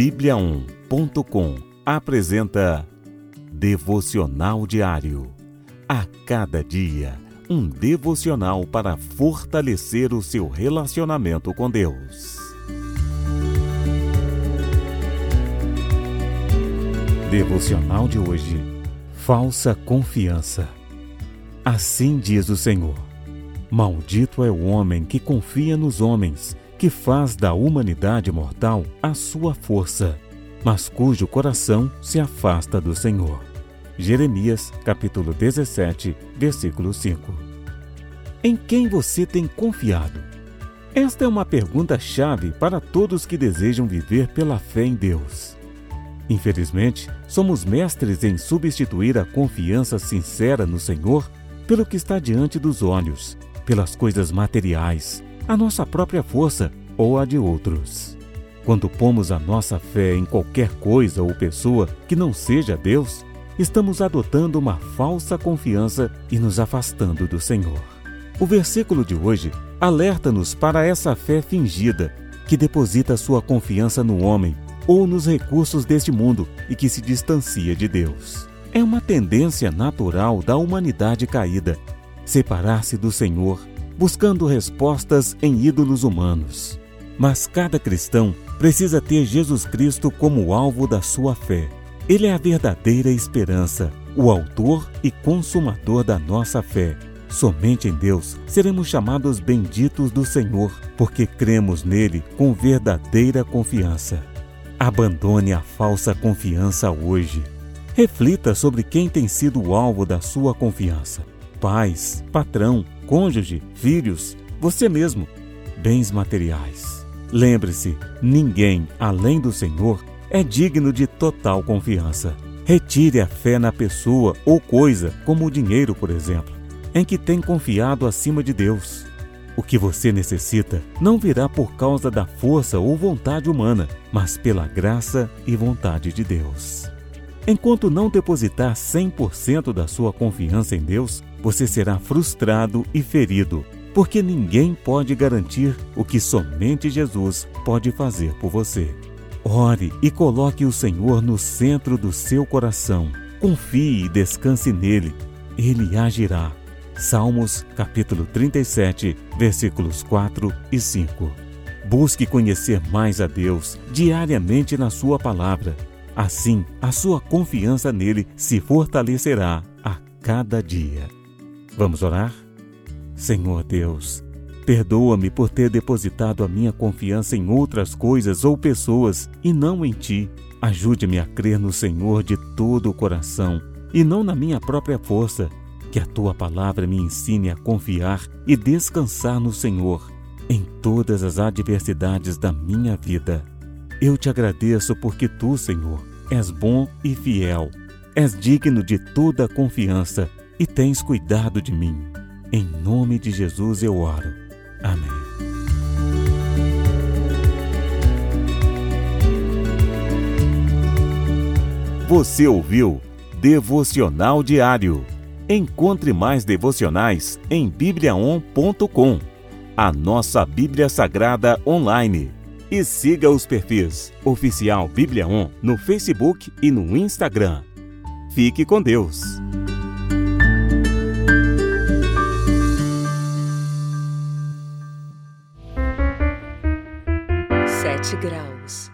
Bíblia1.com apresenta Devocional Diário. A cada dia, um devocional para fortalecer o seu relacionamento com Deus. Devocional de hoje. Falsa confiança. Assim diz o Senhor: Maldito é o homem que confia nos homens que faz da humanidade mortal a sua força, mas cujo coração se afasta do Senhor. Jeremias, capítulo 17, versículo 5. Em quem você tem confiado? Esta é uma pergunta-chave para todos que desejam viver pela fé em Deus. Infelizmente, somos mestres em substituir a confiança sincera no Senhor pelo que está diante dos olhos, pelas coisas materiais, a nossa própria força ou a de outros. Quando pomos a nossa fé em qualquer coisa ou pessoa que não seja Deus, estamos adotando uma falsa confiança e nos afastando do Senhor. O versículo de hoje alerta-nos para essa fé fingida, que deposita sua confiança no homem ou nos recursos deste mundo e que se distancia de Deus. É uma tendência natural da humanidade caída separar-se do Senhor buscando respostas em ídolos humanos. Mas cada cristão precisa ter Jesus Cristo como alvo da sua fé. Ele é a verdadeira esperança, o autor e consumador da nossa fé. Somente em Deus seremos chamados benditos do Senhor, porque cremos nele com verdadeira confiança. Abandone a falsa confiança hoje. Reflita sobre quem tem sido o alvo da sua confiança: pais, patrão, cônjuge, filhos, você mesmo, bens materiais. Lembre-se, ninguém, além do Senhor, é digno de total confiança. Retire a fé na pessoa ou coisa, como o dinheiro, por exemplo, em que tem confiado acima de Deus. O que você necessita não virá por causa da força ou vontade humana, mas pela graça e vontade de Deus. Enquanto não depositar 100% da sua confiança em Deus, você será frustrado e ferido, porque ninguém pode garantir o que somente Jesus pode fazer por você. Ore e coloque o Senhor no centro do seu coração. Confie e descanse nele. Ele agirá. Salmos, capítulo 37, versículos 4 e 5. Busque conhecer mais a Deus diariamente na sua palavra. Assim, a sua confiança nele se fortalecerá a cada dia. Vamos orar? Senhor Deus, perdoa-me por ter depositado a minha confiança em outras coisas ou pessoas e não em Ti. Ajude-me a crer no Senhor de todo o coração e não na minha própria força. Que a Tua palavra me ensine a confiar e descansar no Senhor em todas as adversidades da minha vida. Eu te agradeço porque Tu, Senhor, és bom e fiel, és digno de toda a confiança e tens cuidado de mim. Em nome de Jesus eu oro. Amém. Você ouviu Devocional Diário. Encontre mais devocionais em bibliaon.com, a nossa Bíblia Sagrada online. E siga os perfis Oficial Bíblia On no Facebook e no Instagram. Fique com Deus! Sete graus.